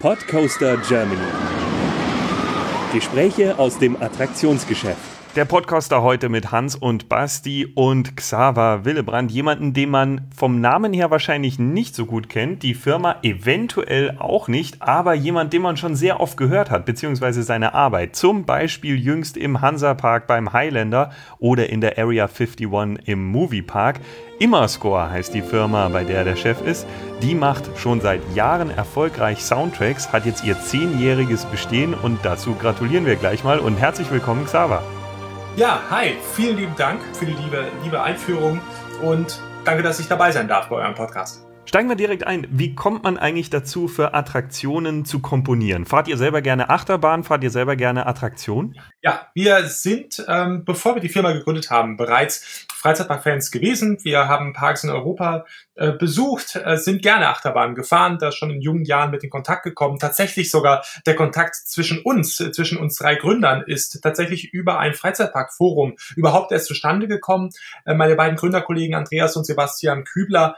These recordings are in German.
Podcoaster Germany. Gespräche aus dem Attraktionsgeschäft. Der Podcaster heute mit Hans und Basti und Xaver Willebrand, jemanden, den man vom Namen her wahrscheinlich nicht so gut kennt, die Firma eventuell auch nicht, aber jemand, den man schon sehr oft gehört hat, beziehungsweise seine Arbeit. Zum Beispiel jüngst im Hansa-Park beim Highlander oder in der Area 51 im Moviepark. Immerscore heißt die Firma, bei der der Chef ist. Die macht schon seit Jahren erfolgreich Soundtracks, hat jetzt ihr zehnjähriges Bestehen und dazu gratulieren wir gleich mal und herzlich willkommen, Xaver. Ja, hi, vielen lieben Dank für die liebe, liebe Einführung und danke, dass ich dabei sein darf bei eurem Podcast. Steigen wir direkt ein. Wie kommt man eigentlich dazu, für Attraktionen zu komponieren? Fahrt ihr selber gerne Achterbahn? Fahrt ihr selber gerne Attraktionen? Ja, wir sind, ähm, bevor wir die Firma gegründet haben, bereits Freizeitpark-Fans gewesen. Wir haben Parks in Europa äh, besucht, äh, sind gerne Achterbahnen gefahren, da schon in jungen Jahren mit in Kontakt gekommen. Tatsächlich sogar der Kontakt zwischen uns, äh, zwischen uns drei Gründern, ist tatsächlich über ein Freizeitpark-Forum überhaupt erst zustande gekommen. Äh, meine beiden Gründerkollegen Andreas und Sebastian Kübler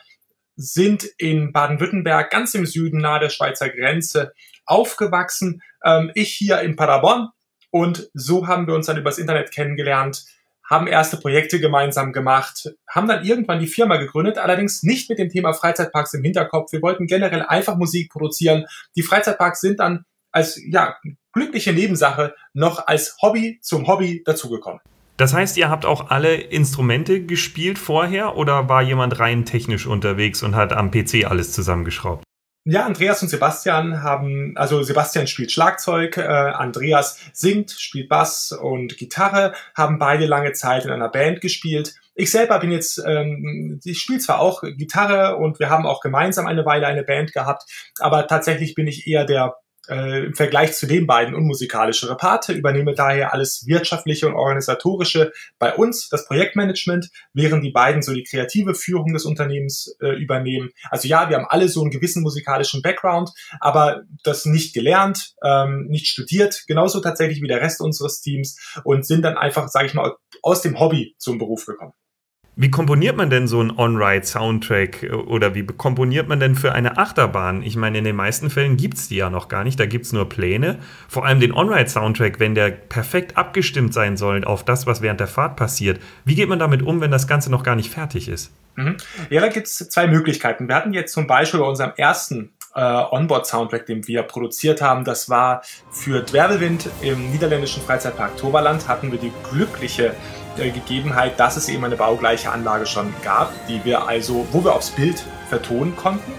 sind in Baden-Württemberg, ganz im Süden, nahe der Schweizer Grenze, aufgewachsen. Ähm, ich hier in Paderborn. Und so haben wir uns dann übers Internet kennengelernt, haben erste Projekte gemeinsam gemacht, haben dann irgendwann die Firma gegründet, allerdings nicht mit dem Thema Freizeitparks im Hinterkopf. Wir wollten generell einfach Musik produzieren. Die Freizeitparks sind dann als ja, glückliche Nebensache noch als Hobby zum Hobby dazugekommen. Das heißt, ihr habt auch alle Instrumente gespielt vorher oder war jemand rein technisch unterwegs und hat am PC alles zusammengeschraubt? Ja, Andreas und Sebastian haben, also Sebastian spielt Schlagzeug, äh, Andreas singt, spielt Bass und Gitarre, haben beide lange Zeit in einer Band gespielt. Ich selber bin jetzt, ähm, ich spiele zwar auch Gitarre und wir haben auch gemeinsam eine Weile eine Band gehabt, aber tatsächlich bin ich eher der äh, im Vergleich zu den beiden unmusikalischere Parte, übernehme daher alles wirtschaftliche und organisatorische bei uns, das Projektmanagement, während die beiden so die kreative Führung des Unternehmens äh, übernehmen. Also ja, wir haben alle so einen gewissen musikalischen Background, aber das nicht gelernt, ähm, nicht studiert, genauso tatsächlich wie der Rest unseres Teams und sind dann einfach, sage ich mal, aus dem Hobby zum Beruf gekommen. Wie komponiert man denn so einen On-Ride-Soundtrack oder wie komponiert man denn für eine Achterbahn? Ich meine, in den meisten Fällen gibt es die ja noch gar nicht, da gibt es nur Pläne. Vor allem den On-Ride-Soundtrack, wenn der perfekt abgestimmt sein soll auf das, was während der Fahrt passiert. Wie geht man damit um, wenn das Ganze noch gar nicht fertig ist? Mhm. Ja, da gibt es zwei Möglichkeiten. Wir hatten jetzt zum Beispiel bei unserem ersten äh, Onboard-Soundtrack, den wir produziert haben. Das war für Dwervelwind im niederländischen Freizeitpark Toverland. Hatten wir die glückliche äh, Gegebenheit, dass es eben eine baugleiche Anlage schon gab, die wir also, wo wir aufs Bild vertonen konnten.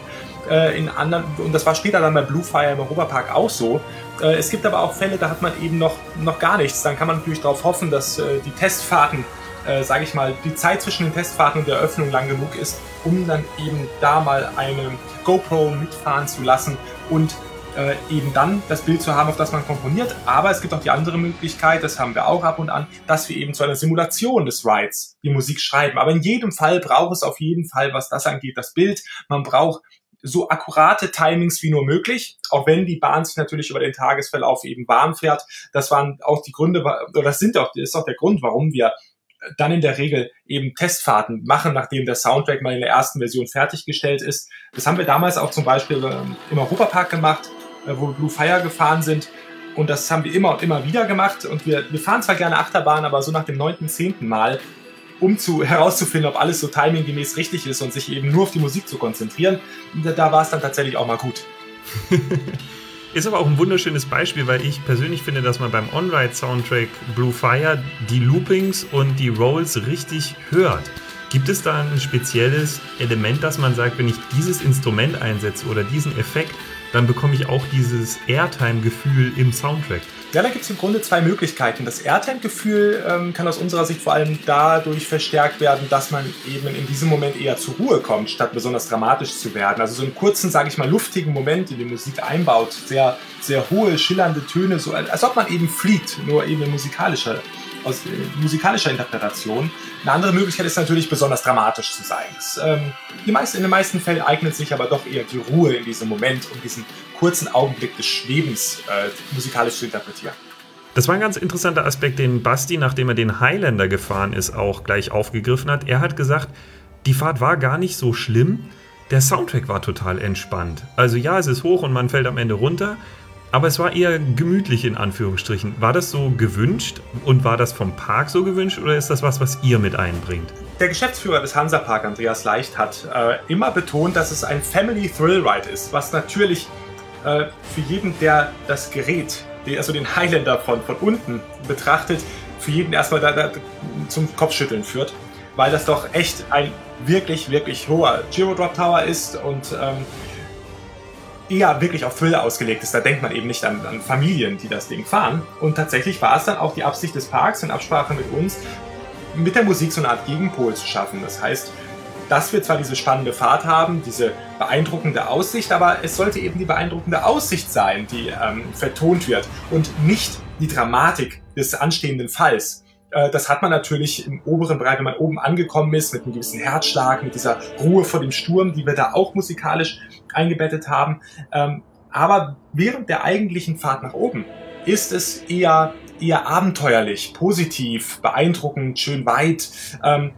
Äh, in anderen, und das war später dann bei Bluefire im Europapark auch so. Äh, es gibt aber auch Fälle, da hat man eben noch, noch gar nichts. Dann kann man natürlich darauf hoffen, dass äh, die Testfahrten, äh, sage ich mal, die Zeit zwischen den Testfahrten und der Öffnung lang genug ist, um dann eben da mal eine GoPro mitfahren zu lassen und äh, eben dann das Bild zu haben, auf das man komponiert. Aber es gibt auch die andere Möglichkeit, das haben wir auch ab und an, dass wir eben zu einer Simulation des Rides die Musik schreiben. Aber in jedem Fall braucht es auf jeden Fall, was das angeht, das Bild. Man braucht so akkurate Timings wie nur möglich, auch wenn die Bahn sich natürlich über den Tagesverlauf eben warm fährt. Das waren auch die Gründe, oder das sind auch, das ist auch der Grund, warum wir dann in der Regel eben Testfahrten machen, nachdem der Soundtrack mal in der ersten Version fertiggestellt ist. Das haben wir damals auch zum Beispiel ähm, im Europapark gemacht. Äh, wo wir Blue Fire gefahren sind. Und das haben wir immer und immer wieder gemacht. Und wir, wir fahren zwar gerne Achterbahn, aber so nach dem neunten, zehnten Mal, um zu, herauszufinden, ob alles so timinggemäß richtig ist und sich eben nur auf die Musik zu konzentrieren, da, da war es dann tatsächlich auch mal gut. Ist aber auch ein wunderschönes Beispiel, weil ich persönlich finde, dass man beim On-Ride-Soundtrack Blue Fire die Loopings und die Rolls richtig hört. Gibt es da ein spezielles Element, dass man sagt, wenn ich dieses Instrument einsetze oder diesen Effekt, dann bekomme ich auch dieses Airtime-Gefühl im Soundtrack. Ja, da gibt es im Grunde zwei Möglichkeiten. Das Airtime-Gefühl ähm, kann aus unserer Sicht vor allem dadurch verstärkt werden, dass man eben in diesem Moment eher zur Ruhe kommt, statt besonders dramatisch zu werden. Also so einen kurzen, sage ich mal, luftigen Moment, in die Musik einbaut, sehr, sehr hohe, schillernde Töne, so als ob man eben fliegt, nur eben in musikalischer aus äh, musikalischer Interpretation. Eine andere Möglichkeit ist natürlich besonders dramatisch zu sein. Das, ähm, die meisten, in den meisten Fällen eignet sich aber doch eher die Ruhe in diesem Moment, um diesen kurzen Augenblick des Schwebens äh, musikalisch zu interpretieren. Das war ein ganz interessanter Aspekt, den Basti, nachdem er den Highlander gefahren ist, auch gleich aufgegriffen hat. Er hat gesagt, die Fahrt war gar nicht so schlimm, der Soundtrack war total entspannt. Also ja, es ist hoch und man fällt am Ende runter, aber es war eher gemütlich in Anführungsstrichen. War das so gewünscht und war das vom Park so gewünscht oder ist das was, was ihr mit einbringt? Der Geschäftsführer des Hansapark, Andreas Leicht, hat äh, immer betont, dass es ein Family Thrill Ride ist, was natürlich äh, für jeden, der das Gerät, also den Highlander von, von unten betrachtet, für jeden erstmal da, da zum Kopfschütteln führt, weil das doch echt ein wirklich, wirklich hoher Giro Drop Tower ist und ähm, eher wirklich auf Thriller ausgelegt ist. Da denkt man eben nicht an, an, Familien, die das Ding fahren. Und tatsächlich war es dann auch die Absicht des Parks in Absprache mit uns, mit der Musik so eine Art Gegenpol zu schaffen. Das heißt, dass wir zwar diese spannende Fahrt haben, diese beeindruckende Aussicht, aber es sollte eben die beeindruckende Aussicht sein, die ähm, vertont wird und nicht die Dramatik des anstehenden Falls. Äh, das hat man natürlich im oberen Bereich, wenn man oben angekommen ist, mit einem gewissen Herzschlag, mit dieser Ruhe vor dem Sturm, die wir da auch musikalisch eingebettet haben. Ähm, aber während der eigentlichen Fahrt nach oben ist es eher, eher abenteuerlich, positiv, beeindruckend, schön weit. Ähm,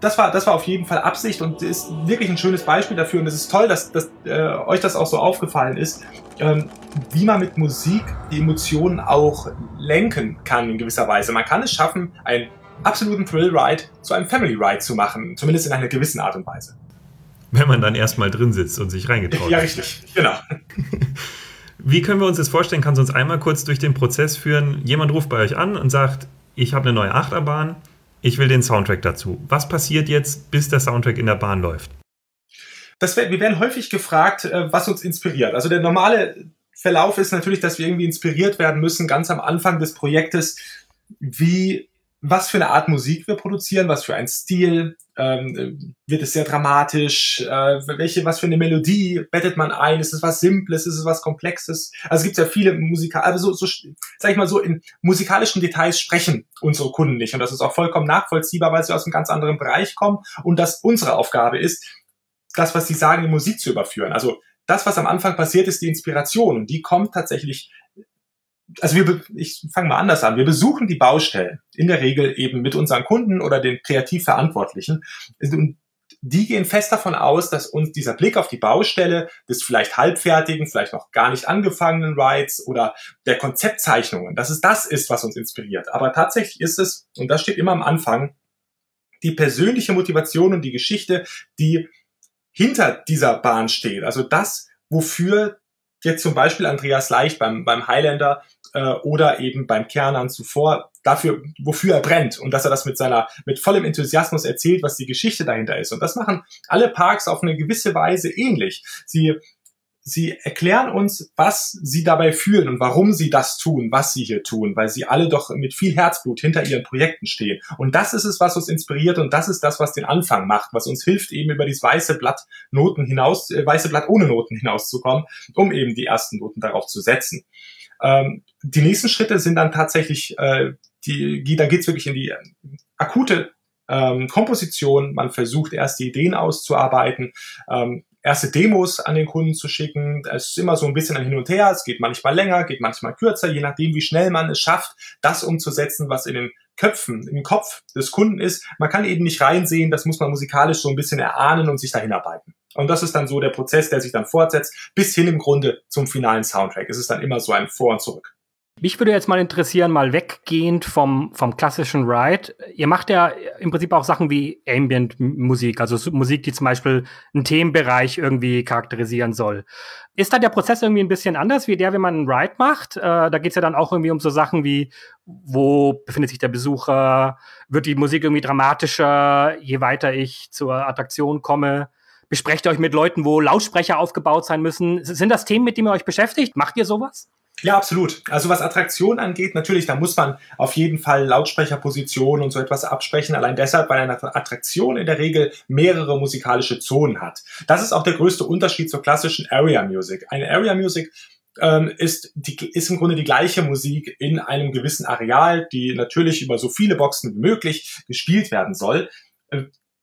das war, das war auf jeden Fall Absicht und ist wirklich ein schönes Beispiel dafür. Und es ist toll, dass, dass äh, euch das auch so aufgefallen ist, ähm, wie man mit Musik die Emotionen auch lenken kann in gewisser Weise. Man kann es schaffen, einen absoluten Thrill-Ride zu einem Family-Ride zu machen, zumindest in einer gewissen Art und Weise. Wenn man dann erstmal drin sitzt und sich reingetraut Ja, richtig, genau. Wie können wir uns das vorstellen? Kannst du uns einmal kurz durch den Prozess führen? Jemand ruft bei euch an und sagt, ich habe eine neue Achterbahn ich will den Soundtrack dazu. Was passiert jetzt, bis der Soundtrack in der Bahn läuft? Das, wir werden häufig gefragt, äh, was uns inspiriert. Also der normale Verlauf ist natürlich, dass wir irgendwie inspiriert werden müssen, ganz am Anfang des Projektes, wie was für eine Art Musik wir produzieren, was für ein Stil, ähm, wird es sehr dramatisch, äh, welche, was für eine Melodie bettet man ein, ist es was Simples, ist es was Komplexes? Also es gibt ja viele Musiker, also so, so, sag ich mal so, in musikalischen Details sprechen unsere Kunden nicht und das ist auch vollkommen nachvollziehbar, weil sie aus einem ganz anderen Bereich kommen und dass unsere Aufgabe ist, das, was sie sagen, in Musik zu überführen. Also das, was am Anfang passiert, ist die Inspiration und die kommt tatsächlich also wir, ich fange mal anders an. Wir besuchen die Baustellen in der Regel eben mit unseren Kunden oder den Kreativverantwortlichen. Und die gehen fest davon aus, dass uns dieser Blick auf die Baustelle des vielleicht halbfertigen, vielleicht noch gar nicht angefangenen Rides oder der Konzeptzeichnungen, dass es das ist, was uns inspiriert. Aber tatsächlich ist es, und das steht immer am Anfang, die persönliche Motivation und die Geschichte, die hinter dieser Bahn steht. Also das, wofür jetzt zum Beispiel Andreas Leicht beim, beim Highlander äh, oder eben beim Kernern zuvor dafür, wofür er brennt und dass er das mit seiner, mit vollem Enthusiasmus erzählt, was die Geschichte dahinter ist. Und das machen alle Parks auf eine gewisse Weise ähnlich. Sie Sie erklären uns, was sie dabei fühlen und warum sie das tun, was sie hier tun, weil sie alle doch mit viel Herzblut hinter ihren Projekten stehen. Und das ist es, was uns inspiriert und das ist das, was den Anfang macht, was uns hilft, eben über dieses weiße Blatt Noten hinaus, äh, weiße Blatt ohne Noten hinauszukommen, um eben die ersten Noten darauf zu setzen. Ähm, die nächsten Schritte sind dann tatsächlich, äh, die, da geht's wirklich in die akute ähm, Komposition. Man versucht erst die Ideen auszuarbeiten. Ähm, erste Demos an den Kunden zu schicken. Es ist immer so ein bisschen ein Hin und Her. Es geht manchmal länger, geht manchmal kürzer, je nachdem, wie schnell man es schafft, das umzusetzen, was in den Köpfen, im Kopf des Kunden ist. Man kann eben nicht reinsehen, das muss man musikalisch so ein bisschen erahnen und sich dahin arbeiten. Und das ist dann so der Prozess, der sich dann fortsetzt, bis hin im Grunde zum finalen Soundtrack. Es ist dann immer so ein Vor und Zurück. Mich würde jetzt mal interessieren, mal weggehend vom, vom klassischen Ride. Ihr macht ja im Prinzip auch Sachen wie Ambient-Musik, also Musik, die zum Beispiel einen Themenbereich irgendwie charakterisieren soll. Ist da der Prozess irgendwie ein bisschen anders wie der, wenn man einen Ride macht? Äh, da geht's ja dann auch irgendwie um so Sachen wie, wo befindet sich der Besucher? Wird die Musik irgendwie dramatischer, je weiter ich zur Attraktion komme? Besprecht ihr euch mit Leuten, wo Lautsprecher aufgebaut sein müssen? Sind das Themen, mit denen ihr euch beschäftigt? Macht ihr sowas? Ja, absolut. Also was Attraktion angeht, natürlich, da muss man auf jeden Fall Lautsprecherpositionen und so etwas absprechen. Allein deshalb, weil eine Attraktion in der Regel mehrere musikalische Zonen hat. Das ist auch der größte Unterschied zur klassischen Area Music. Eine Area Music ähm, ist, die, ist im Grunde die gleiche Musik in einem gewissen Areal, die natürlich über so viele Boxen wie möglich gespielt werden soll.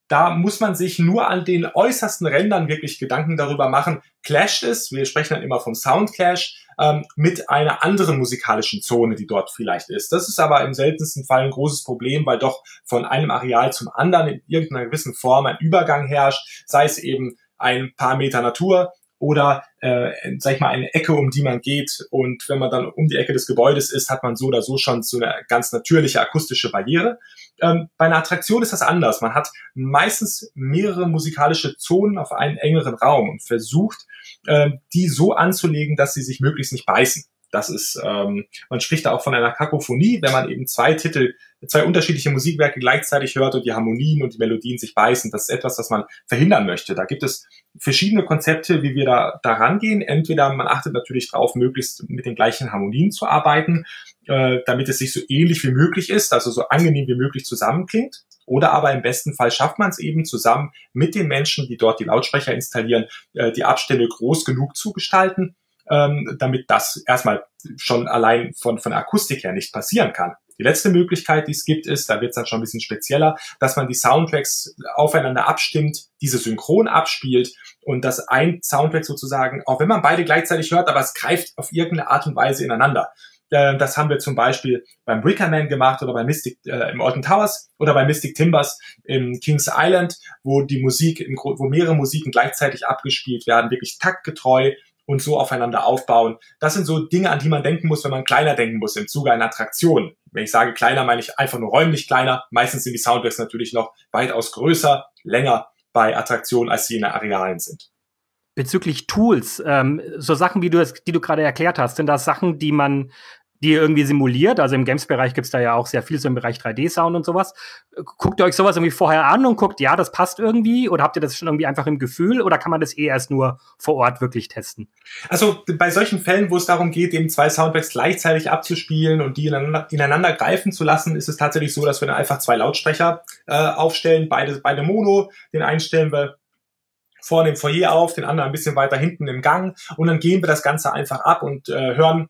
Da muss man sich nur an den äußersten Rändern wirklich Gedanken darüber machen, clasht es, wir sprechen dann immer vom Soundclash, ähm, mit einer anderen musikalischen Zone, die dort vielleicht ist. Das ist aber im seltensten Fall ein großes Problem, weil doch von einem Areal zum anderen in irgendeiner gewissen Form ein Übergang herrscht, sei es eben ein paar Meter Natur oder äh, sag ich mal eine Ecke, um die man geht und wenn man dann um die Ecke des Gebäudes ist, hat man so oder so schon so eine ganz natürliche akustische Barriere. Ähm, bei einer Attraktion ist das anders. Man hat meistens mehrere musikalische Zonen auf einen engeren Raum und versucht, äh, die so anzulegen, dass sie sich möglichst nicht beißen. Das ist, ähm, man spricht da auch von einer Kakophonie, wenn man eben zwei Titel, zwei unterschiedliche Musikwerke gleichzeitig hört und die Harmonien und die Melodien sich beißen. Das ist etwas, was man verhindern möchte. Da gibt es verschiedene Konzepte, wie wir da, da rangehen. Entweder man achtet natürlich darauf, möglichst mit den gleichen Harmonien zu arbeiten, äh, damit es sich so ähnlich wie möglich ist, also so angenehm wie möglich zusammenklingt. Oder aber im besten Fall schafft man es eben zusammen mit den Menschen, die dort die Lautsprecher installieren, äh, die Abstände groß genug zu gestalten, ähm, damit das erstmal schon allein von, von Akustik her nicht passieren kann. Die letzte Möglichkeit, die es gibt, ist, da wird es dann schon ein bisschen spezieller, dass man die Soundtracks aufeinander abstimmt, diese synchron abspielt und dass ein Soundtrack sozusagen, auch wenn man beide gleichzeitig hört, aber es greift auf irgendeine Art und Weise ineinander. Äh, das haben wir zum Beispiel beim Wickerman gemacht oder bei Mystic äh, im Alton Towers oder bei Mystic Timbers im Kings Island, wo die Musik, wo mehrere Musiken gleichzeitig abgespielt werden, wirklich taktgetreu und so aufeinander aufbauen. Das sind so Dinge, an die man denken muss, wenn man kleiner denken muss im Zuge einer Attraktion. Wenn ich sage kleiner, meine ich einfach nur räumlich kleiner. Meistens sind die Soundtracks natürlich noch weitaus größer, länger bei Attraktionen, als sie in Arealen sind. Bezüglich Tools, ähm, so Sachen, wie du es, die du gerade erklärt hast, sind das Sachen, die man die irgendwie simuliert. Also im Games-Bereich gibt's da ja auch sehr viel so im Bereich 3D-Sound und sowas. Guckt ihr euch sowas irgendwie vorher an und guckt, ja, das passt irgendwie? Oder habt ihr das schon irgendwie einfach im Gefühl? Oder kann man das eh erst nur vor Ort wirklich testen? Also bei solchen Fällen, wo es darum geht, eben zwei Soundtracks gleichzeitig abzuspielen und die ineinander, ineinander greifen zu lassen, ist es tatsächlich so, dass wir dann einfach zwei Lautsprecher äh, aufstellen, beide, beide Mono. Den einen stellen wir vorne im Foyer auf, den anderen ein bisschen weiter hinten im Gang und dann gehen wir das Ganze einfach ab und äh, hören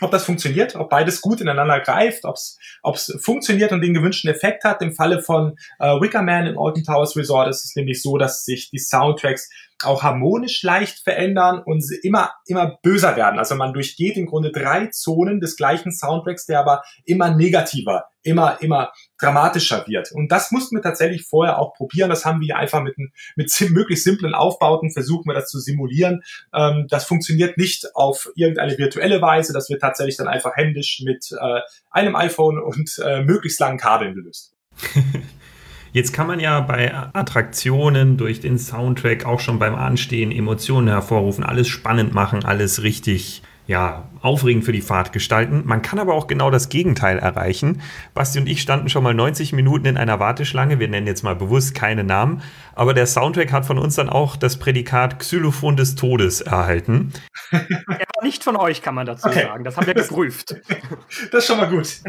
ob das funktioniert, ob beides gut ineinander greift, ob es funktioniert und den gewünschten Effekt hat. Im Falle von äh, Wickerman im Alton Towers Resort ist es nämlich so, dass sich die Soundtracks auch harmonisch leicht verändern und immer, immer böser werden. Also man durchgeht im Grunde drei Zonen des gleichen Soundtracks, der aber immer negativer, immer, immer dramatischer wird. Und das mussten wir tatsächlich vorher auch probieren. Das haben wir einfach mit, mit möglichst simplen Aufbauten versuchen wir das zu simulieren. Ähm, das funktioniert nicht auf irgendeine virtuelle Weise. Das wird tatsächlich dann einfach händisch mit äh, einem iPhone und äh, möglichst langen Kabeln gelöst. Jetzt kann man ja bei Attraktionen durch den Soundtrack auch schon beim Anstehen Emotionen hervorrufen, alles spannend machen, alles richtig ja, aufregend für die Fahrt gestalten. Man kann aber auch genau das Gegenteil erreichen. Basti und ich standen schon mal 90 Minuten in einer Warteschlange. Wir nennen jetzt mal bewusst keine Namen. Aber der Soundtrack hat von uns dann auch das Prädikat Xylophon des Todes erhalten. Er war nicht von euch, kann man dazu okay. sagen. Das haben wir geprüft. Das ist schon mal gut.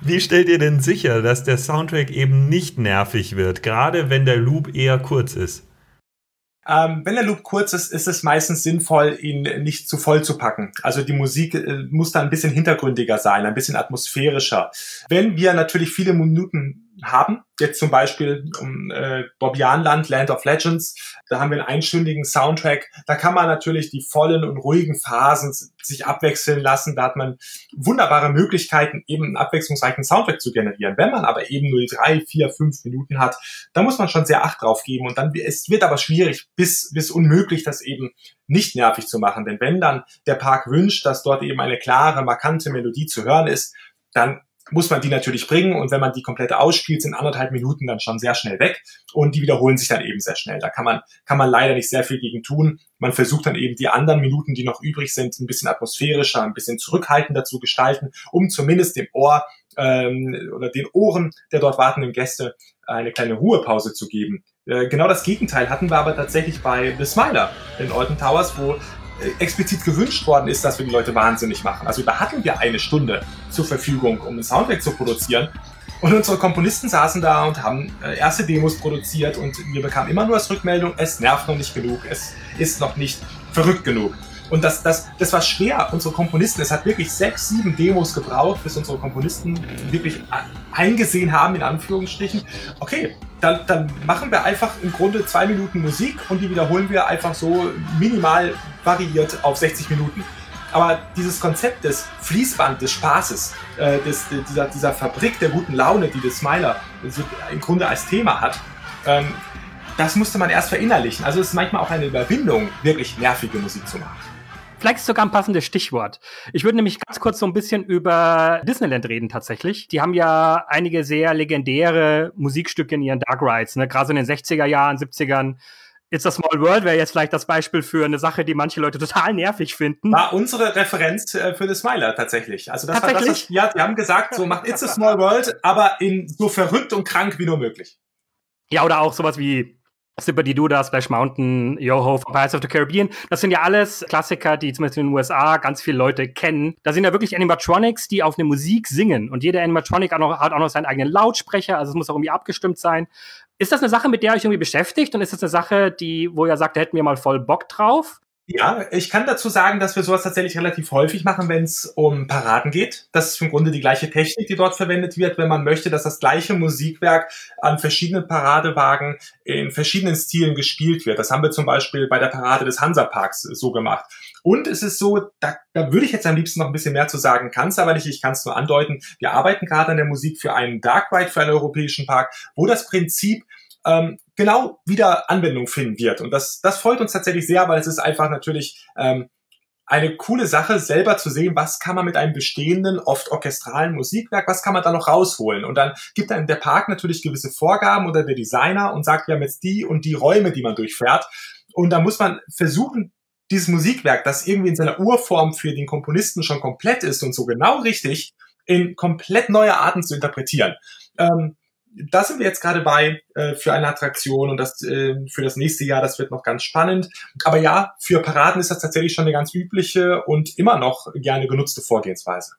Wie stellt ihr denn sicher, dass der Soundtrack eben nicht nervig wird, gerade wenn der Loop eher kurz ist? Ähm, wenn der Loop kurz ist, ist es meistens sinnvoll, ihn nicht zu voll zu packen. Also die Musik äh, muss da ein bisschen hintergründiger sein, ein bisschen atmosphärischer. Wenn wir natürlich viele Minuten haben. Jetzt zum Beispiel um äh, Bobbianland, Land of Legends, da haben wir einen einstündigen Soundtrack. Da kann man natürlich die vollen und ruhigen Phasen sich abwechseln lassen. Da hat man wunderbare Möglichkeiten, eben einen abwechslungsreichen Soundtrack zu generieren. Wenn man aber eben nur drei, vier, fünf Minuten hat, da muss man schon sehr Acht drauf geben. Und dann es wird aber schwierig, bis, bis unmöglich, das eben nicht nervig zu machen. Denn wenn dann der Park wünscht, dass dort eben eine klare, markante Melodie zu hören ist, dann muss man die natürlich bringen und wenn man die komplette ausspielt, sind anderthalb Minuten dann schon sehr schnell weg und die wiederholen sich dann eben sehr schnell. Da kann man, kann man leider nicht sehr viel gegen tun. Man versucht dann eben die anderen Minuten, die noch übrig sind, ein bisschen atmosphärischer, ein bisschen zurückhaltender zu gestalten, um zumindest dem Ohr ähm, oder den Ohren der dort wartenden Gäste eine kleine Ruhepause zu geben. Äh, genau das Gegenteil hatten wir aber tatsächlich bei The Smiler in Alton Towers, wo explizit gewünscht worden ist, dass wir die Leute wahnsinnig machen. Also da hatten wir eine Stunde zur Verfügung, um einen Soundtrack zu produzieren. Und unsere Komponisten saßen da und haben äh, erste Demos produziert und wir bekamen immer nur als Rückmeldung, es nervt noch nicht genug, es ist noch nicht verrückt genug. Und das, das, das war schwer. Unsere Komponisten, es hat wirklich sechs, sieben Demos gebraucht, bis unsere Komponisten wirklich eingesehen haben, in Anführungsstrichen. Okay, dann, dann machen wir einfach im Grunde zwei Minuten Musik und die wiederholen wir einfach so minimal variiert auf 60 Minuten. Aber dieses Konzept des Fließband des Spaßes, äh, des, dieser, dieser Fabrik der guten Laune, die das Smiler im Grunde als Thema hat, ähm, das musste man erst verinnerlichen. Also es ist manchmal auch eine Überwindung, wirklich nervige Musik zu machen. Vielleicht sogar ein passendes Stichwort. Ich würde nämlich ganz kurz so ein bisschen über Disneyland reden tatsächlich. Die haben ja einige sehr legendäre Musikstücke in ihren Dark Rides, ne? gerade so in den 60er Jahren, 70ern. It's a Small World wäre jetzt vielleicht das Beispiel für eine Sache, die manche Leute total nervig finden. War unsere Referenz äh, für The Smiler tatsächlich. Also das tatsächlich? war das, ja, wir haben gesagt, so macht It's a Small World, aber in so verrückt und krank wie nur möglich. Ja, oder auch sowas wie Super Duda, Splash Mountain, Yoho, Pirates of the Caribbean. Das sind ja alles Klassiker, die zumindest in den USA ganz viele Leute kennen. Da sind ja wirklich Animatronics, die auf eine Musik singen. Und jeder Animatronic hat auch noch seinen eigenen Lautsprecher, also es muss auch irgendwie abgestimmt sein. Ist das eine Sache, mit der ihr euch irgendwie beschäftigt? Und ist das eine Sache, die, wo ihr sagt, da hätten wir mal voll Bock drauf? Ja, ich kann dazu sagen, dass wir sowas tatsächlich relativ häufig machen, wenn es um Paraden geht. Das ist im Grunde die gleiche Technik, die dort verwendet wird, wenn man möchte, dass das gleiche Musikwerk an verschiedenen Paradewagen in verschiedenen Stilen gespielt wird. Das haben wir zum Beispiel bei der Parade des Hansaparks so gemacht. Und es ist so, da, da würde ich jetzt am liebsten noch ein bisschen mehr zu sagen, kann es aber nicht, ich kann es nur andeuten. Wir arbeiten gerade an der Musik für einen Dark Ride für einen europäischen Park, wo das Prinzip ähm, genau wieder Anwendung finden wird. Und das, das freut uns tatsächlich sehr, weil es ist einfach natürlich ähm, eine coole Sache, selber zu sehen, was kann man mit einem bestehenden, oft orchestralen Musikwerk, was kann man da noch rausholen? Und dann gibt einem der Park natürlich gewisse Vorgaben oder der Designer und sagt, wir haben jetzt die und die Räume, die man durchfährt. Und da muss man versuchen, dieses Musikwerk, das irgendwie in seiner Urform für den Komponisten schon komplett ist und so genau richtig, in komplett neue Arten zu interpretieren. Ähm, da sind wir jetzt gerade bei äh, für eine Attraktion und das äh, für das nächste Jahr, das wird noch ganz spannend. Aber ja, für Paraden ist das tatsächlich schon eine ganz übliche und immer noch gerne genutzte Vorgehensweise.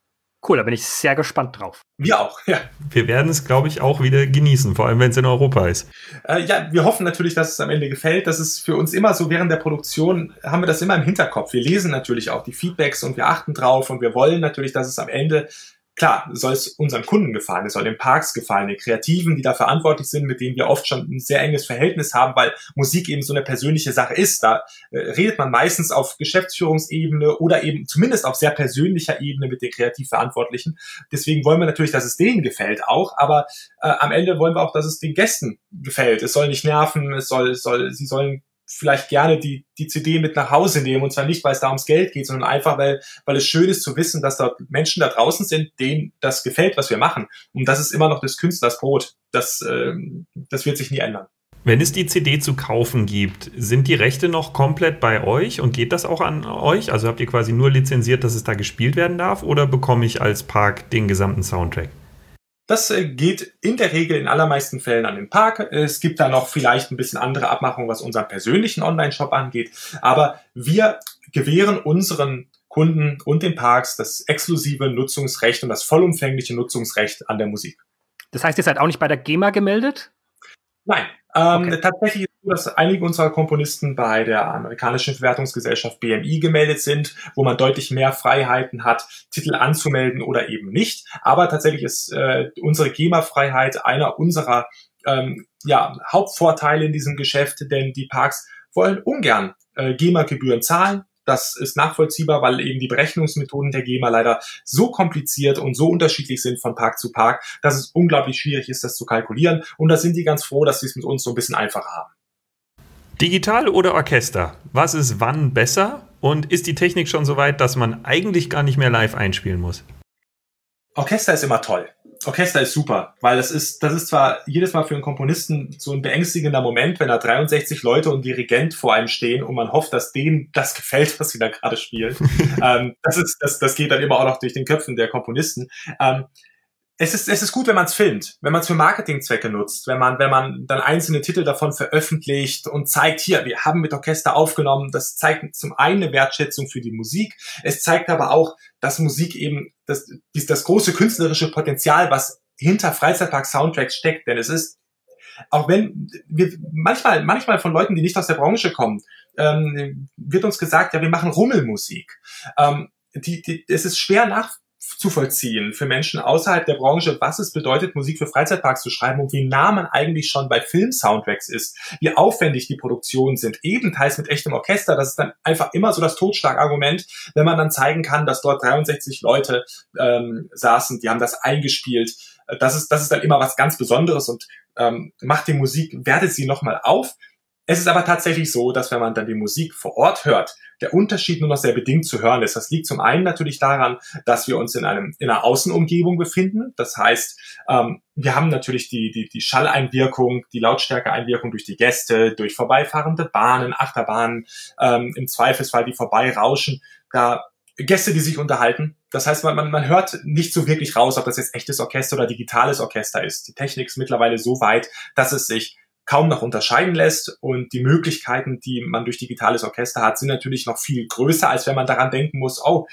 Cool, da bin ich sehr gespannt drauf. Wir auch, ja. Wir werden es, glaube ich, auch wieder genießen, vor allem wenn es in Europa ist. Äh, ja, wir hoffen natürlich, dass es am Ende gefällt. Das ist für uns immer so, während der Produktion haben wir das immer im Hinterkopf. Wir lesen natürlich auch die Feedbacks und wir achten drauf und wir wollen natürlich, dass es am Ende klar, soll es unseren Kunden gefallen, es soll den Parks gefallen, den Kreativen, die da verantwortlich sind, mit denen wir oft schon ein sehr enges Verhältnis haben, weil Musik eben so eine persönliche Sache ist. Da äh, redet man meistens auf Geschäftsführungsebene oder eben zumindest auf sehr persönlicher Ebene mit den Kreativverantwortlichen. Deswegen wollen wir natürlich, dass es denen gefällt auch, aber äh, am Ende wollen wir auch, dass es den Gästen gefällt. Es soll nicht nerven, es soll, es soll, sie sollen vielleicht gerne die, die CD mit nach Hause nehmen. Und zwar nicht, weil es da ums Geld geht, sondern einfach, weil, weil es schön ist zu wissen, dass dort Menschen da draußen sind, denen das gefällt, was wir machen. Und das ist immer noch des Künstlers Brot. Das, äh, das wird sich nie ändern. Wenn es die CD zu kaufen gibt, sind die Rechte noch komplett bei euch und geht das auch an euch? Also habt ihr quasi nur lizenziert, dass es da gespielt werden darf oder bekomme ich als Park den gesamten Soundtrack? Das äh, geht in der Regel in allermeisten Fällen an den Park. Es gibt da noch vielleicht ein bisschen andere Abmachungen, was unseren persönlichen Online-Shop angeht. Aber wir gewähren unseren Kunden und den Parks das exklusive Nutzungsrecht und das vollumfängliche Nutzungsrecht an der Musik. Das heißt, ihr seid auch nicht bei der GEMA gemeldet? Nein, ähm, okay. Tatsächlich ist es so, dass einige unserer Komponisten bei der amerikanischen Verwertungsgesellschaft BMI gemeldet sind, wo man deutlich mehr Freiheiten hat, Titel anzumelden oder eben nicht. Aber tatsächlich ist äh, unsere GEMA-Freiheit einer unserer ähm, ja, Hauptvorteile in diesem Geschäft, denn die Parks wollen ungern äh, GEMA-Gebühren zahlen. Das ist nachvollziehbar, weil eben die Berechnungsmethoden der GEMA leider so kompliziert und so unterschiedlich sind von Park zu Park, dass es unglaublich schwierig ist, das zu kalkulieren. Und da sind die ganz froh, dass sie es mit uns so ein bisschen einfacher haben. Digital oder Orchester? Was ist wann besser? Und ist die Technik schon so weit, dass man eigentlich gar nicht mehr live einspielen muss? Orchester ist immer toll. Orchester ist super, weil das ist, das ist zwar jedes Mal für einen Komponisten so ein beängstigender Moment, wenn da 63 Leute und Dirigent vor einem stehen und man hofft, dass denen das gefällt, was sie da gerade spielen. ähm, das ist, das, das geht dann immer auch noch durch den Köpfen der Komponisten. Ähm, es ist, es ist gut, wenn man es filmt, wenn man es für Marketingzwecke nutzt, wenn man, wenn man dann einzelne Titel davon veröffentlicht und zeigt, hier, wir haben mit Orchester aufgenommen. Das zeigt zum einen eine Wertschätzung für die Musik. Es zeigt aber auch, dass Musik eben das, das große künstlerische Potenzial, was hinter Freizeitpark-Soundtracks steckt. Denn es ist, auch wenn wir manchmal, manchmal von Leuten, die nicht aus der Branche kommen, ähm, wird uns gesagt, ja, wir machen Rummelmusik. Ähm, die, die, es ist schwer nach zu vollziehen für Menschen außerhalb der Branche, was es bedeutet, Musik für Freizeitparks zu schreiben und wie nah man eigentlich schon bei Film-Soundtracks ist, wie aufwendig die Produktionen sind, ebenteils mit echtem Orchester. Das ist dann einfach immer so das Totschlagargument, wenn man dann zeigen kann, dass dort 63 Leute ähm, saßen, die haben das eingespielt. Das ist, das ist dann immer was ganz Besonderes und ähm, macht die Musik, wertet sie nochmal auf. Es ist aber tatsächlich so, dass wenn man dann die Musik vor Ort hört, der Unterschied nur noch sehr bedingt zu hören ist. Das liegt zum einen natürlich daran, dass wir uns in einem in einer Außenumgebung befinden. Das heißt, ähm, wir haben natürlich die, die, die Schalleinwirkung, die Lautstärkeeinwirkung durch die Gäste, durch vorbeifahrende Bahnen, Achterbahnen, ähm, im Zweifelsfall die vorbeirauschen. Da Gäste, die sich unterhalten. Das heißt, man, man, man hört nicht so wirklich raus, ob das jetzt echtes Orchester oder digitales Orchester ist. Die Technik ist mittlerweile so weit, dass es sich kaum noch unterscheiden lässt und die Möglichkeiten, die man durch digitales Orchester hat, sind natürlich noch viel größer, als wenn man daran denken muss, oh,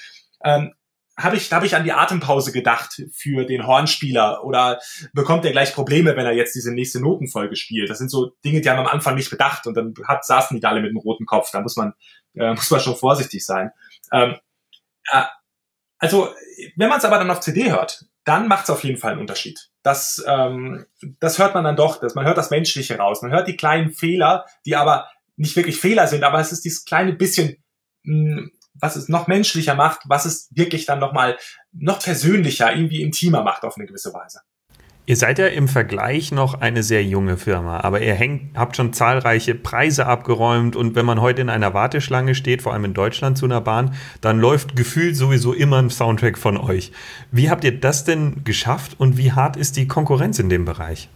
ähm, habe ich, hab ich an die Atempause gedacht für den Hornspieler oder bekommt er gleich Probleme, wenn er jetzt diese nächste Notenfolge spielt? Das sind so Dinge, die haben am Anfang nicht bedacht und dann hat, saßen die alle mit einem roten Kopf. Da muss man, äh, muss man schon vorsichtig sein. Ähm, äh, also, wenn man es aber dann auf CD hört, dann macht es auf jeden Fall einen Unterschied. Das, ähm, das hört man dann doch, dass man hört das Menschliche raus. Man hört die kleinen Fehler, die aber nicht wirklich Fehler sind, aber es ist dieses kleine bisschen, mh, hm, was es noch menschlicher macht, was es wirklich dann nochmal noch persönlicher, irgendwie intimer macht auf eine gewisse Weise. Ihr seid ja im Vergleich noch eine sehr junge Firma, aber ihr hängt, habt schon zahlreiche Preise abgeräumt und wenn man heute in einer Warteschlange steht, vor allem in Deutschland zu einer Bahn, dann läuft gefühlt sowieso immer ein Soundtrack von euch. Wie habt ihr das denn geschafft und wie hart ist die Konkurrenz in dem Bereich?